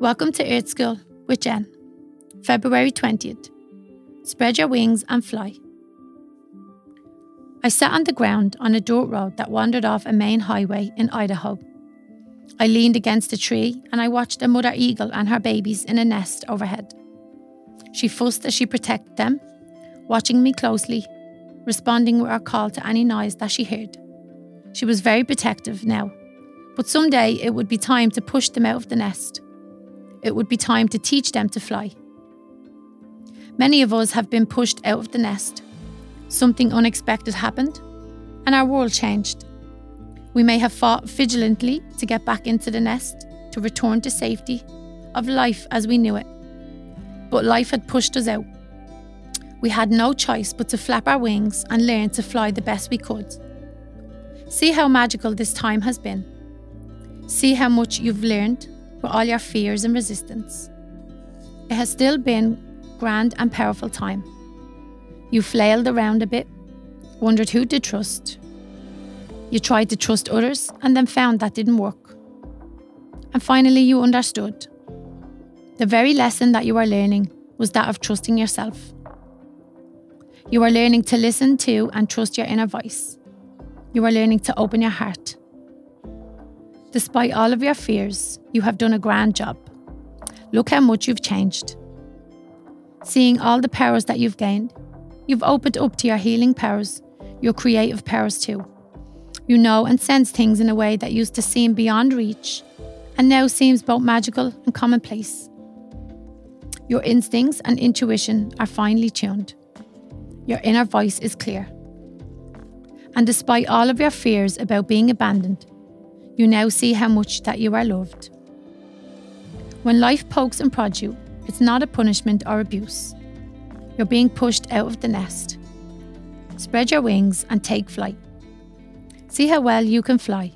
Welcome to Earth School with Jen. February 20th. Spread your wings and fly. I sat on the ground on a dirt road that wandered off a main highway in Idaho. I leaned against a tree and I watched a mother eagle and her babies in a nest overhead. She fussed as she protected them, watching me closely, responding with her call to any noise that she heard. She was very protective now, but someday it would be time to push them out of the nest it would be time to teach them to fly. Many of us have been pushed out of the nest. Something unexpected happened, and our world changed. We may have fought vigilantly to get back into the nest, to return to safety, of life as we knew it. But life had pushed us out. We had no choice but to flap our wings and learn to fly the best we could. See how magical this time has been. See how much you've learned for all your fears and resistance. It has still been grand and powerful time. You flailed around a bit, wondered who to trust. You tried to trust others and then found that didn't work. And finally, you understood. The very lesson that you are learning was that of trusting yourself. You are learning to listen to and trust your inner voice. You are learning to open your heart Despite all of your fears, you have done a grand job. Look how much you've changed. Seeing all the powers that you've gained, you've opened up to your healing powers, your creative powers too. You know and sense things in a way that used to seem beyond reach and now seems both magical and commonplace. Your instincts and intuition are finely tuned. Your inner voice is clear. And despite all of your fears about being abandoned, you now see how much that you are loved. When life pokes and prods you, it's not a punishment or abuse. You're being pushed out of the nest. Spread your wings and take flight. See how well you can fly.